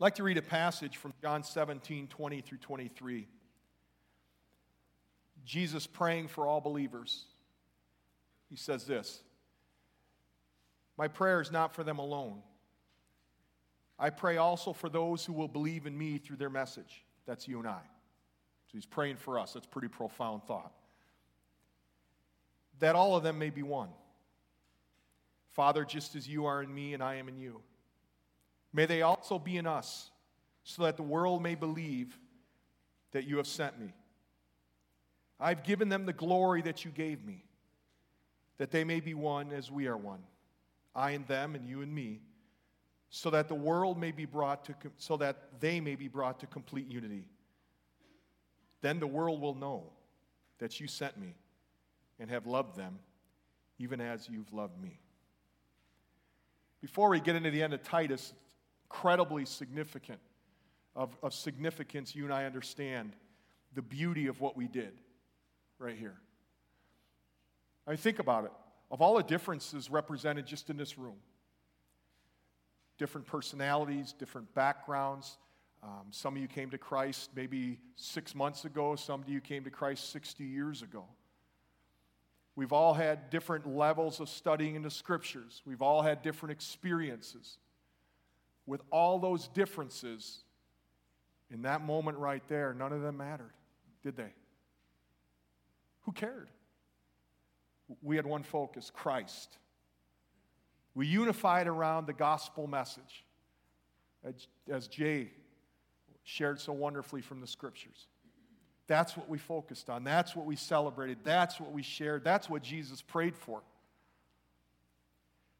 I'd like to read a passage from John 17, 20 through 23. Jesus praying for all believers. He says this My prayer is not for them alone. I pray also for those who will believe in me through their message. That's you and I. So he's praying for us. That's pretty profound thought. That all of them may be one. Father, just as you are in me and I am in you. May they also be in us, so that the world may believe that you have sent me. I've given them the glory that you gave me, that they may be one as we are one, I and them and you and me, so that the world may be brought to so that they may be brought to complete unity. Then the world will know that you sent me and have loved them even as you've loved me. Before we get into the end of Titus, incredibly significant, of, of significance, you and I understand the beauty of what we did right here. I mean, think about it. Of all the differences represented just in this room, different personalities, different backgrounds. Um, some of you came to Christ maybe six months ago, some of you came to Christ 60 years ago. We've all had different levels of studying in the scriptures, we've all had different experiences with all those differences, in that moment right there, none of them mattered, did they? Who cared? We had one focus Christ. We unified around the gospel message, as Jay shared so wonderfully from the scriptures. That's what we focused on. That's what we celebrated. That's what we shared. That's what Jesus prayed for.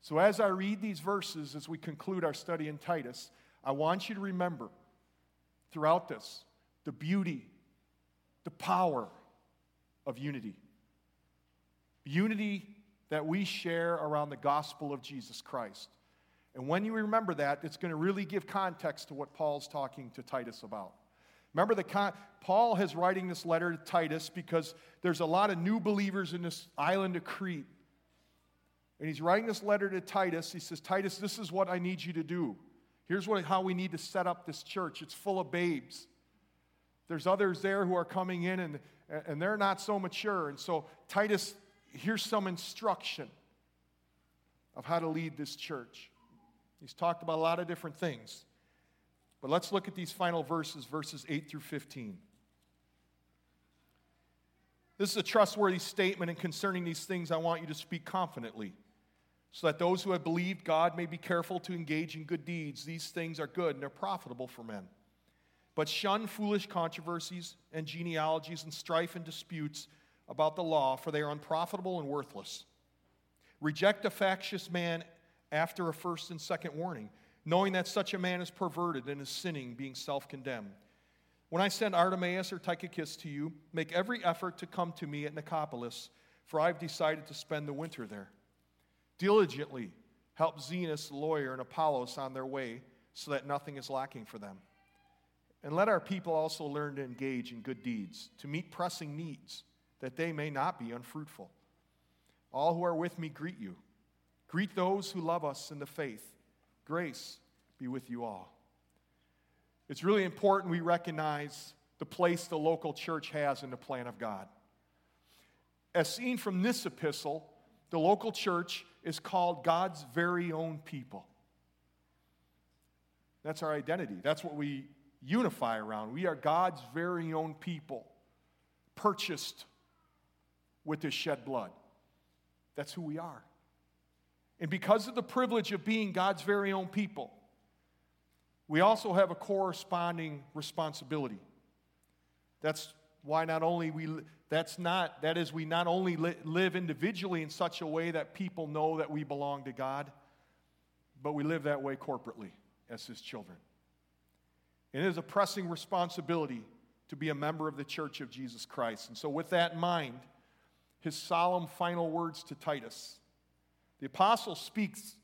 So, as I read these verses, as we conclude our study in Titus, I want you to remember throughout this the beauty, the power of unity. Unity that we share around the gospel of Jesus Christ. And when you remember that, it's going to really give context to what Paul's talking to Titus about. Remember that con- Paul is writing this letter to Titus because there's a lot of new believers in this island of Crete and he's writing this letter to Titus. He says, Titus, this is what I need you to do. Here's what, how we need to set up this church. It's full of babes. There's others there who are coming in and, and they're not so mature. And so, Titus, here's some instruction of how to lead this church. He's talked about a lot of different things. But let's look at these final verses, verses 8 through 15. This is a trustworthy statement, and concerning these things, I want you to speak confidently so that those who have believed God may be careful to engage in good deeds. These things are good and they're profitable for men. But shun foolish controversies and genealogies and strife and disputes about the law, for they are unprofitable and worthless. Reject a factious man after a first and second warning, knowing that such a man is perverted and is sinning, being self condemned. When I send Artemas or Tychicus to you, make every effort to come to me at Nicopolis, for I've decided to spend the winter there. Diligently help Zenas, the lawyer, and Apollos on their way so that nothing is lacking for them. And let our people also learn to engage in good deeds, to meet pressing needs, that they may not be unfruitful. All who are with me greet you. Greet those who love us in the faith. Grace be with you all. It's really important we recognize the place the local church has in the plan of God. As seen from this epistle, the local church is called God's very own people. That's our identity. That's what we unify around. We are God's very own people, purchased with his shed blood. That's who we are. And because of the privilege of being God's very own people, we also have a corresponding responsibility. That's why not only we that's not, that is, we not only li- live individually in such a way that people know that we belong to God, but we live that way corporately as His children. it is a pressing responsibility to be a member of the church of Jesus Christ. And so, with that in mind, his solemn final words to Titus. The apostle speaks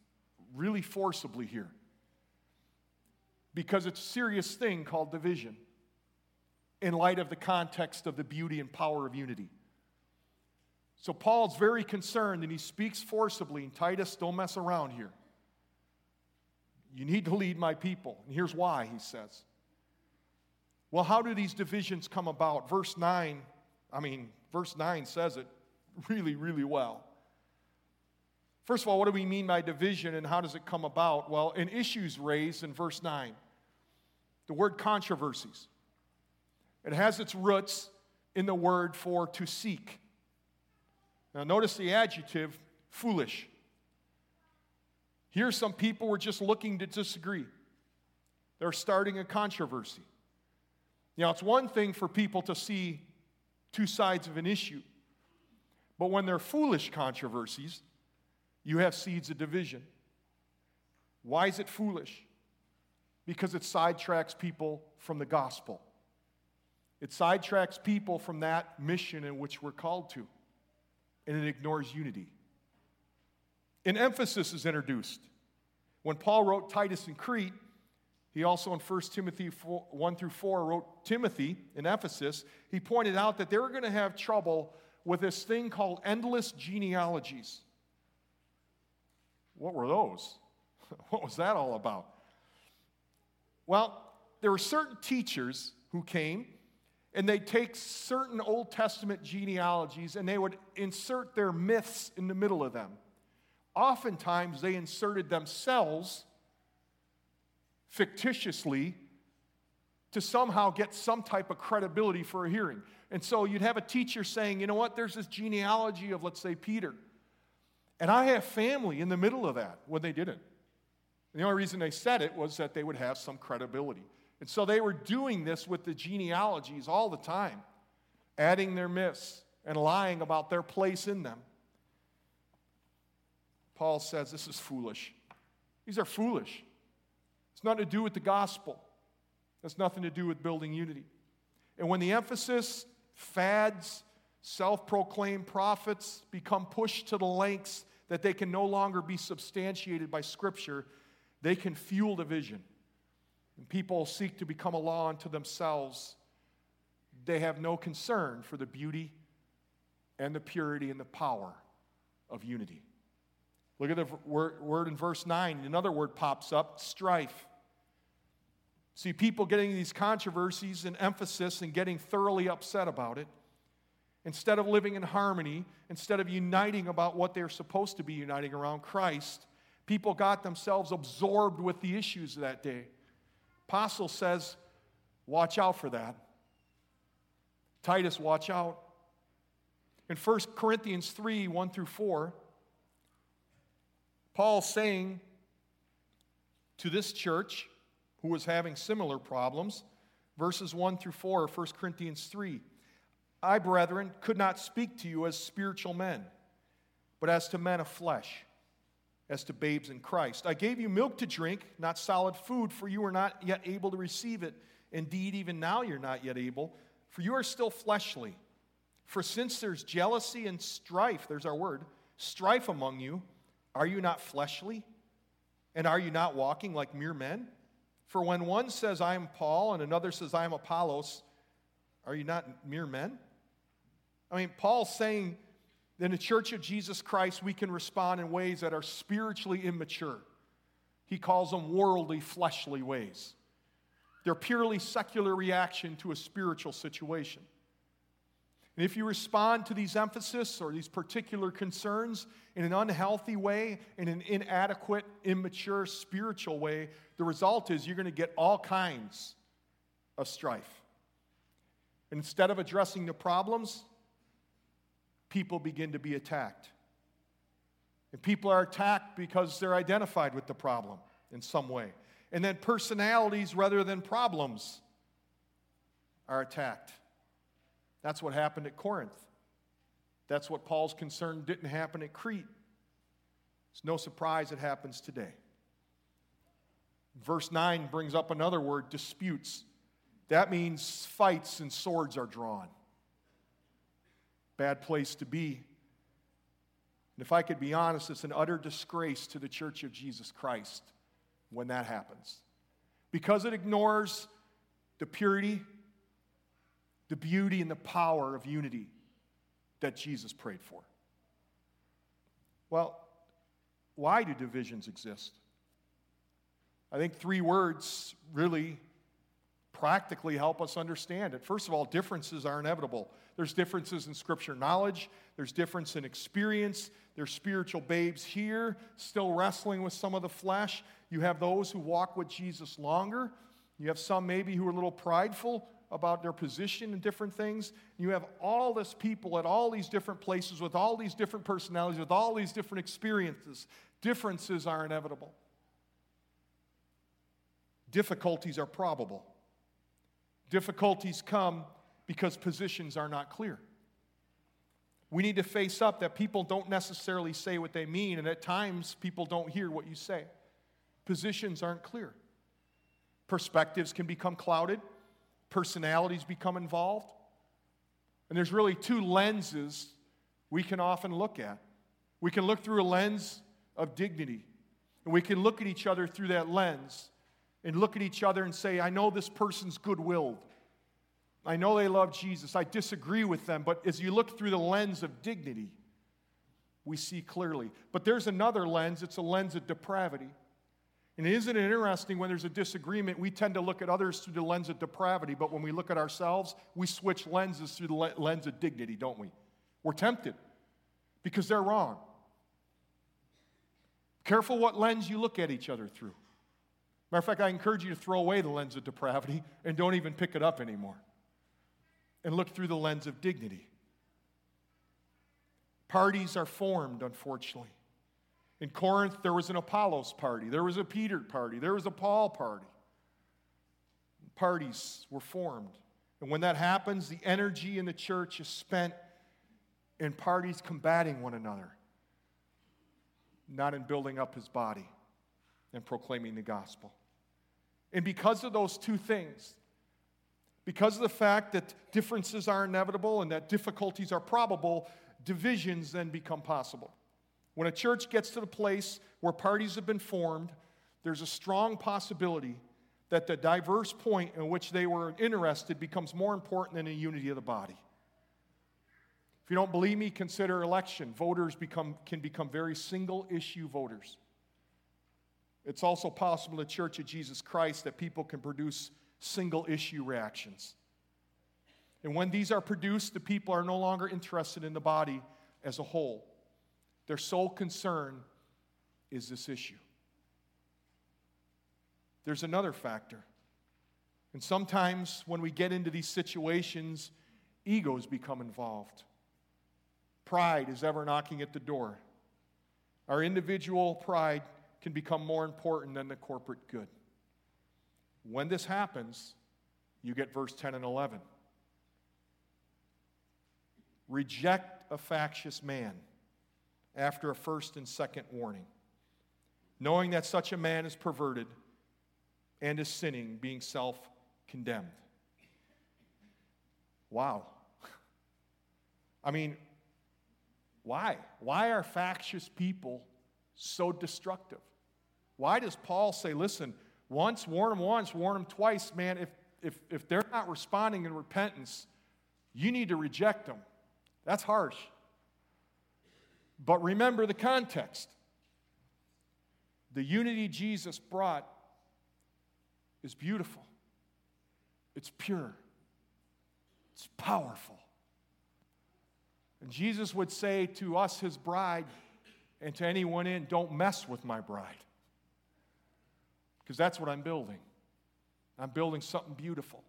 really forcibly here because it's a serious thing called division in light of the context of the beauty and power of unity. So Paul's very concerned and he speaks forcibly. And Titus, don't mess around here. You need to lead my people. And here's why, he says. Well, how do these divisions come about? Verse 9, I mean, verse 9 says it really, really well. First of all, what do we mean by division and how does it come about? Well, an issue's raised in verse 9. The word controversies. It has its roots in the word for to seek. Now, notice the adjective foolish. Here, some people were just looking to disagree, they're starting a controversy. Now, it's one thing for people to see two sides of an issue, but when they're foolish controversies, you have seeds of division. Why is it foolish? Because it sidetracks people from the gospel. It sidetracks people from that mission in which we're called to, and it ignores unity. An emphasis is introduced. When Paul wrote Titus and Crete, he also in 1 Timothy 4, 1 through 4 wrote Timothy in Ephesus. He pointed out that they were going to have trouble with this thing called endless genealogies. What were those? what was that all about? Well, there were certain teachers who came and they'd take certain Old Testament genealogies and they would insert their myths in the middle of them. Oftentimes, they inserted themselves fictitiously to somehow get some type of credibility for a hearing. And so you'd have a teacher saying, you know what, there's this genealogy of, let's say, Peter. And I have family in the middle of that when they didn't. And the only reason they said it was that they would have some credibility. And so they were doing this with the genealogies all the time, adding their myths and lying about their place in them. Paul says this is foolish. These are foolish. It's nothing to do with the gospel, it's nothing to do with building unity. And when the emphasis, fads, self proclaimed prophets become pushed to the lengths that they can no longer be substantiated by Scripture, they can fuel division. People seek to become a law unto themselves. They have no concern for the beauty and the purity and the power of unity. Look at the word in verse 9. Another word pops up strife. See, people getting these controversies and emphasis and getting thoroughly upset about it. Instead of living in harmony, instead of uniting about what they're supposed to be uniting around Christ, people got themselves absorbed with the issues of that day. Apostle says, watch out for that. Titus, watch out. In 1 Corinthians 3 1 through 4, Paul's saying to this church who was having similar problems, verses 1 through 4 1 Corinthians 3. I, brethren, could not speak to you as spiritual men, but as to men of flesh, as to babes in Christ. I gave you milk to drink, not solid food, for you were not yet able to receive it. Indeed, even now you're not yet able, for you are still fleshly. For since there's jealousy and strife, there's our word, strife among you, are you not fleshly? And are you not walking like mere men? For when one says, I am Paul, and another says, I am Apollos, are you not mere men? I mean, Paul's saying in the church of Jesus Christ, we can respond in ways that are spiritually immature. He calls them worldly, fleshly ways. They're purely secular reaction to a spiritual situation. And if you respond to these emphasis or these particular concerns in an unhealthy way, in an inadequate, immature spiritual way, the result is you're going to get all kinds of strife. Instead of addressing the problems, people begin to be attacked. And people are attacked because they're identified with the problem in some way. And then personalities rather than problems are attacked. That's what happened at Corinth. That's what Paul's concern didn't happen at Crete. It's no surprise it happens today. Verse 9 brings up another word disputes. That means fights and swords are drawn. Bad place to be. And if I could be honest, it's an utter disgrace to the church of Jesus Christ when that happens. Because it ignores the purity, the beauty, and the power of unity that Jesus prayed for. Well, why do divisions exist? I think three words really practically help us understand it. First of all, differences are inevitable. There's differences in scripture knowledge, there's difference in experience, there's spiritual babes here still wrestling with some of the flesh. You have those who walk with Jesus longer. You have some maybe who are a little prideful about their position and different things. You have all this people at all these different places with all these different personalities, with all these different experiences. Differences are inevitable. Difficulties are probable. Difficulties come because positions are not clear. We need to face up that people don't necessarily say what they mean, and at times people don't hear what you say. Positions aren't clear. Perspectives can become clouded, personalities become involved. And there's really two lenses we can often look at. We can look through a lens of dignity, and we can look at each other through that lens and look at each other and say, I know this person's good willed. I know they love Jesus. I disagree with them, but as you look through the lens of dignity, we see clearly. But there's another lens, it's a lens of depravity. And isn't it interesting when there's a disagreement, we tend to look at others through the lens of depravity, but when we look at ourselves, we switch lenses through the lens of dignity, don't we? We're tempted because they're wrong. Careful what lens you look at each other through. Matter of fact, I encourage you to throw away the lens of depravity and don't even pick it up anymore and look through the lens of dignity. Parties are formed, unfortunately. In Corinth, there was an Apollos party, there was a Peter party, there was a Paul party. Parties were formed. And when that happens, the energy in the church is spent in parties combating one another, not in building up his body and proclaiming the gospel. And because of those two things, because of the fact that differences are inevitable and that difficulties are probable, divisions then become possible. When a church gets to the place where parties have been formed, there's a strong possibility that the diverse point in which they were interested becomes more important than the unity of the body. If you don't believe me, consider election. Voters become, can become very single issue voters. It's also possible in the Church of Jesus Christ that people can produce single issue reactions. And when these are produced, the people are no longer interested in the body as a whole. Their sole concern is this issue. There's another factor. And sometimes when we get into these situations, egos become involved. Pride is ever knocking at the door. Our individual pride can become more important than the corporate good. When this happens, you get verse 10 and 11. Reject a factious man after a first and second warning, knowing that such a man is perverted and is sinning, being self condemned. Wow. I mean, why? Why are factious people so destructive? Why does Paul say, listen, once, warn them once, warn them twice. Man, if, if, if they're not responding in repentance, you need to reject them. That's harsh. But remember the context. The unity Jesus brought is beautiful, it's pure, it's powerful. And Jesus would say to us, his bride, and to anyone in, don't mess with my bride because that's what I'm building. I'm building something beautiful.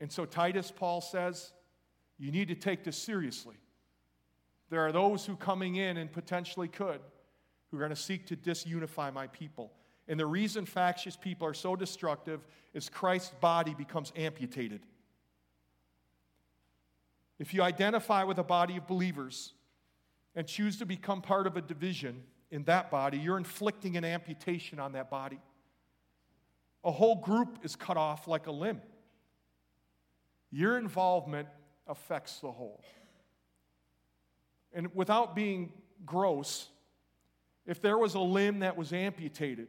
And so, Titus, Paul says, you need to take this seriously. There are those who coming in and potentially could who are going to seek to disunify my people. And the reason factious people are so destructive is Christ's body becomes amputated. If you identify with a body of believers and choose to become part of a division, in that body, you're inflicting an amputation on that body. A whole group is cut off like a limb. Your involvement affects the whole. And without being gross, if there was a limb that was amputated,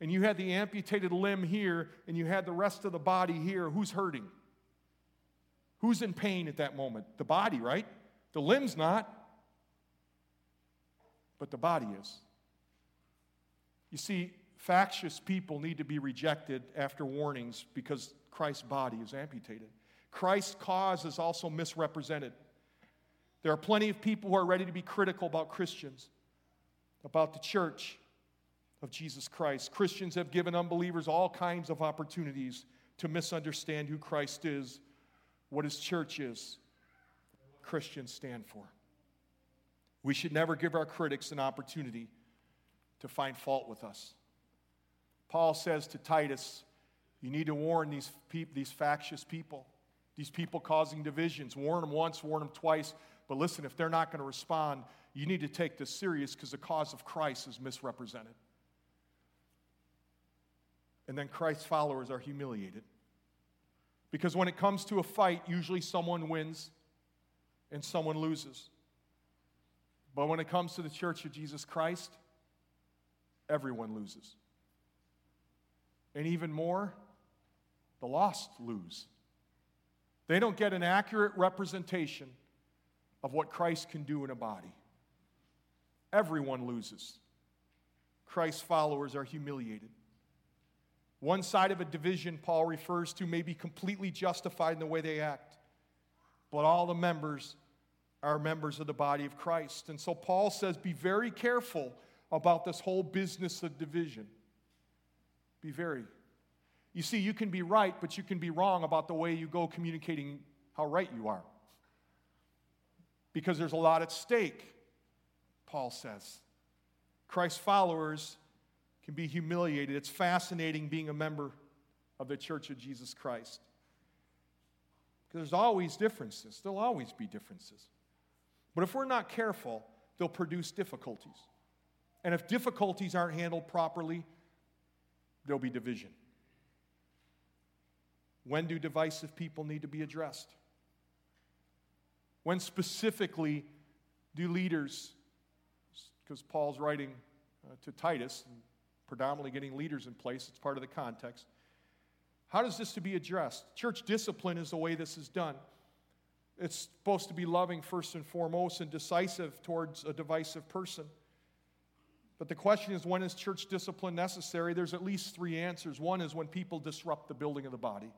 and you had the amputated limb here, and you had the rest of the body here, who's hurting? Who's in pain at that moment? The body, right? The limb's not but the body is. You see, factious people need to be rejected after warnings because Christ's body is amputated. Christ's cause is also misrepresented. There are plenty of people who are ready to be critical about Christians, about the church of Jesus Christ. Christians have given unbelievers all kinds of opportunities to misunderstand who Christ is, what his church is, Christians stand for. We should never give our critics an opportunity to find fault with us. Paul says to Titus, You need to warn these, pe- these factious people, these people causing divisions. Warn them once, warn them twice. But listen, if they're not going to respond, you need to take this serious because the cause of Christ is misrepresented. And then Christ's followers are humiliated. Because when it comes to a fight, usually someone wins and someone loses. But when it comes to the church of Jesus Christ, everyone loses. And even more, the lost lose. They don't get an accurate representation of what Christ can do in a body. Everyone loses. Christ's followers are humiliated. One side of a division Paul refers to may be completely justified in the way they act, but all the members are members of the body of Christ. And so Paul says, be very careful about this whole business of division. Be very. You see, you can be right, but you can be wrong about the way you go communicating how right you are. Because there's a lot at stake, Paul says. Christ's followers can be humiliated. It's fascinating being a member of the church of Jesus Christ. Because there's always differences, there'll always be differences. But if we're not careful, they'll produce difficulties. And if difficulties aren't handled properly, there'll be division. When do divisive people need to be addressed? When specifically do leaders, because Paul's writing uh, to Titus, predominantly getting leaders in place, it's part of the context. How does this to be addressed? Church discipline is the way this is done. It's supposed to be loving first and foremost and decisive towards a divisive person. But the question is when is church discipline necessary? There's at least three answers. One is when people disrupt the building of the body.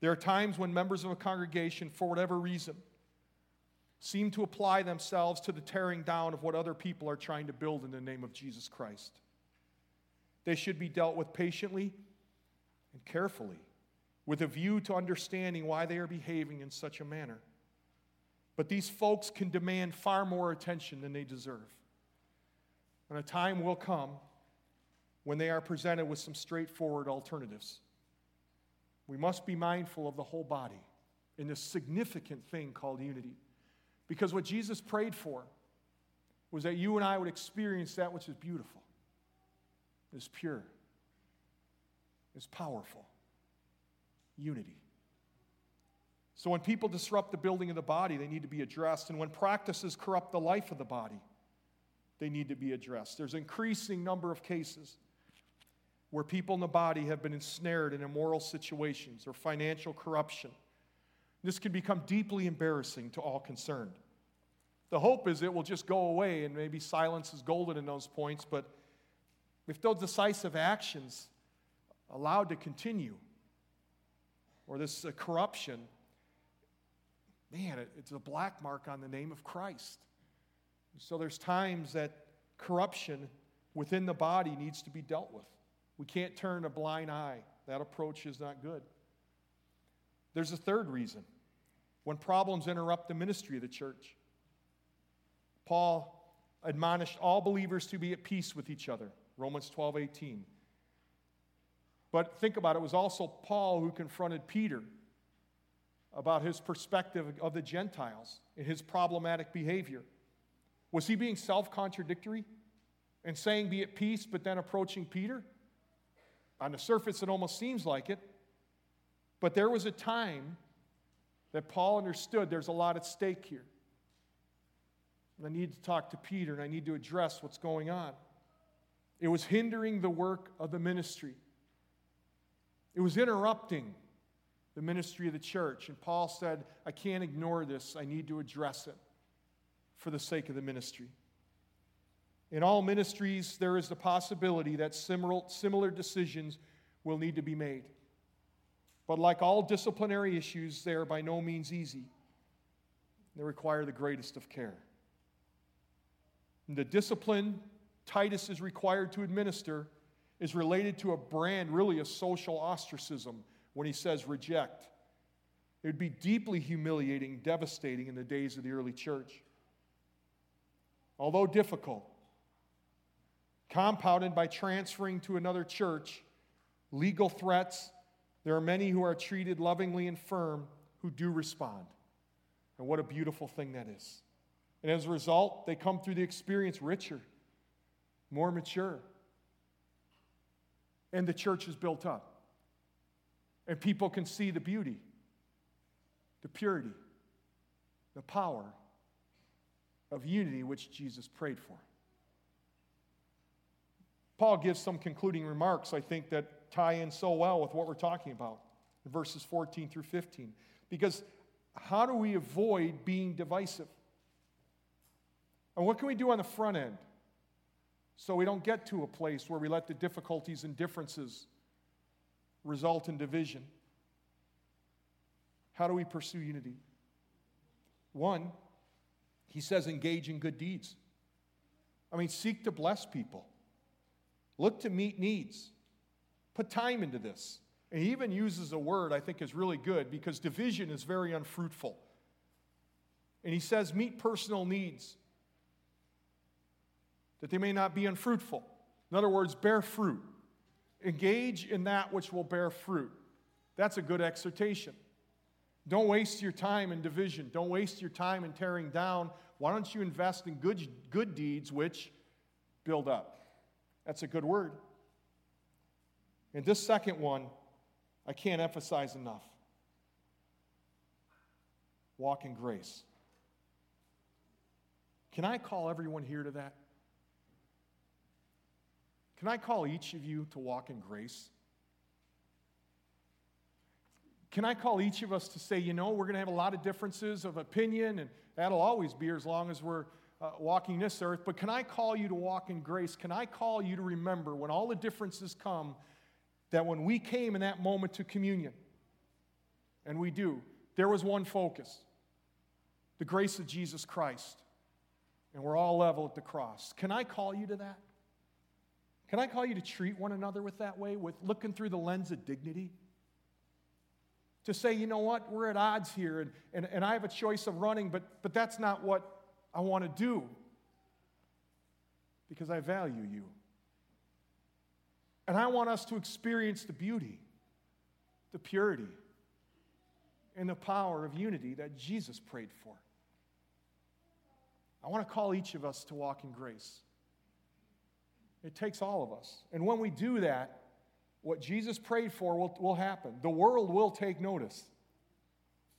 There are times when members of a congregation, for whatever reason, seem to apply themselves to the tearing down of what other people are trying to build in the name of Jesus Christ. They should be dealt with patiently and carefully with a view to understanding why they are behaving in such a manner. But these folks can demand far more attention than they deserve. And a time will come when they are presented with some straightforward alternatives. We must be mindful of the whole body in this significant thing called unity. Because what Jesus prayed for was that you and I would experience that which is beautiful, is pure, is powerful unity. So when people disrupt the building of the body, they need to be addressed. And when practices corrupt the life of the body, they need to be addressed. There's an increasing number of cases where people in the body have been ensnared in immoral situations or financial corruption. This can become deeply embarrassing to all concerned. The hope is it will just go away and maybe silence is golden in those points, but if those decisive actions allowed to continue, or this uh, corruption, man, it, it's a black mark on the name of Christ. So there's times that corruption within the body needs to be dealt with. We can't turn a blind eye. That approach is not good. There's a third reason when problems interrupt the ministry of the church. Paul admonished all believers to be at peace with each other. Romans 12, 18. But think about it, it was also Paul who confronted Peter about his perspective of the Gentiles and his problematic behavior. Was he being self contradictory and saying, be at peace, but then approaching Peter? On the surface, it almost seems like it. But there was a time that Paul understood there's a lot at stake here. And I need to talk to Peter and I need to address what's going on. It was hindering the work of the ministry. It was interrupting the ministry of the church. And Paul said, I can't ignore this. I need to address it for the sake of the ministry. In all ministries, there is the possibility that similar, decisions will need to be made. But like all disciplinary issues, they are by no means easy. They require the greatest of care. And the discipline Titus is required to administer is related to a brand, really a social ostracism, when he says reject. It would be deeply humiliating, devastating in the days of the early church. Although difficult, compounded by transferring to another church, legal threats, there are many who are treated lovingly and firm who do respond. And what a beautiful thing that is. And as a result, they come through the experience richer, more mature. And the church is built up. And people can see the beauty, the purity, the power of unity which Jesus prayed for. Paul gives some concluding remarks, I think, that tie in so well with what we're talking about in verses 14 through 15. Because how do we avoid being divisive? And what can we do on the front end so we don't get to a place where we let the difficulties and differences result in division? How do we pursue unity? One, he says, engage in good deeds. I mean, seek to bless people, look to meet needs, put time into this. And he even uses a word I think is really good because division is very unfruitful. And he says, meet personal needs that they may not be unfruitful. In other words, bear fruit. Engage in that which will bear fruit. That's a good exhortation. Don't waste your time in division. Don't waste your time in tearing down. Why don't you invest in good, good deeds which build up? That's a good word. And this second one, I can't emphasize enough. Walk in grace. Can I call everyone here to that? Can I call each of you to walk in grace? Can I call each of us to say, you know, we're going to have a lot of differences of opinion, and that'll always be as long as we're uh, walking this earth. But can I call you to walk in grace? Can I call you to remember when all the differences come that when we came in that moment to communion, and we do, there was one focus the grace of Jesus Christ. And we're all level at the cross. Can I call you to that? Can I call you to treat one another with that way, with looking through the lens of dignity? To say, you know what, we're at odds here, and, and, and I have a choice of running, but, but that's not what I want to do because I value you. And I want us to experience the beauty, the purity, and the power of unity that Jesus prayed for. I want to call each of us to walk in grace. It takes all of us. And when we do that, what Jesus prayed for will, will happen. The world will take notice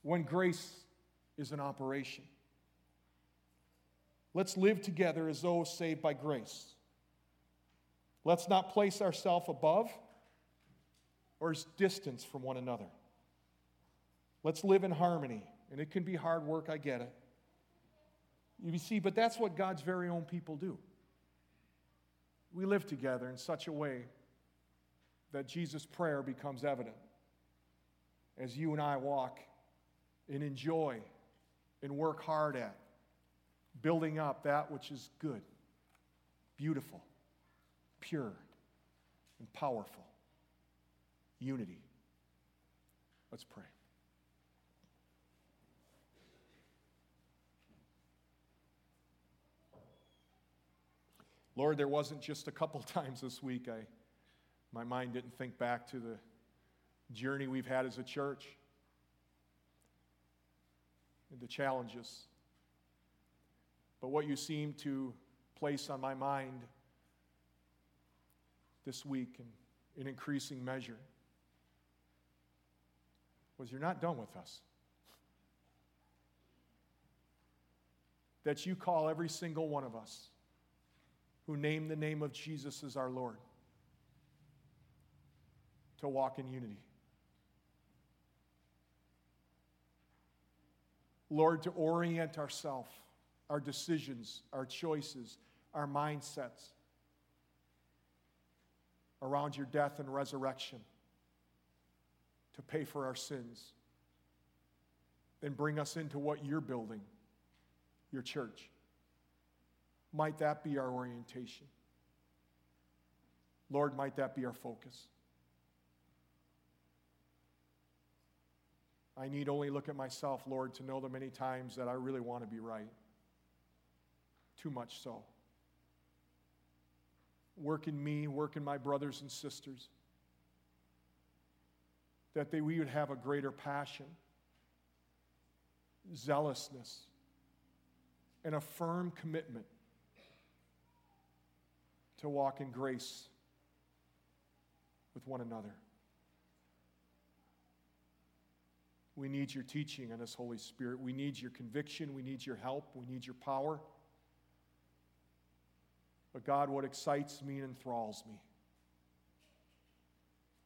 when grace is in operation. Let's live together as those saved by grace. Let's not place ourselves above or distance from one another. Let's live in harmony. And it can be hard work, I get it. You see, but that's what God's very own people do we live together in such a way that Jesus' prayer becomes evident as you and I walk and enjoy and work hard at building up that which is good, beautiful, pure, and powerful unity. Let's pray. Lord, there wasn't just a couple times this week I my mind didn't think back to the journey we've had as a church and the challenges. But what you seem to place on my mind this week in, in increasing measure was you're not done with us. That you call every single one of us who name the name of Jesus as our Lord to walk in unity. Lord, to orient ourselves, our decisions, our choices, our mindsets around your death and resurrection to pay for our sins. Then bring us into what you're building, your church. Might that be our orientation? Lord, might that be our focus? I need only look at myself, Lord, to know the many times that I really want to be right. Too much so. Work in me, work in my brothers and sisters, that they, we would have a greater passion, zealousness, and a firm commitment to walk in grace with one another. We need your teaching on this Holy Spirit. We need your conviction. We need your help. We need your power. But God, what excites me and enthralls me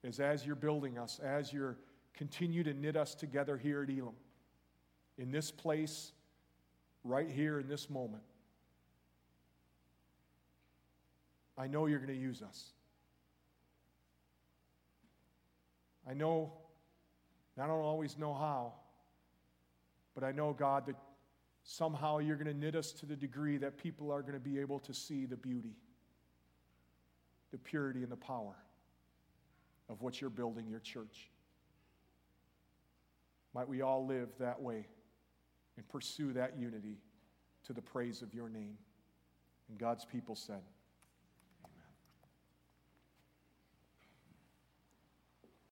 is as you're building us, as you're continue to knit us together here at Elam, in this place, right here in this moment, I know you're going to use us. I know, I don't always know how, but I know, God, that somehow you're going to knit us to the degree that people are going to be able to see the beauty, the purity, and the power of what you're building your church. Might we all live that way and pursue that unity to the praise of your name. And God's people said,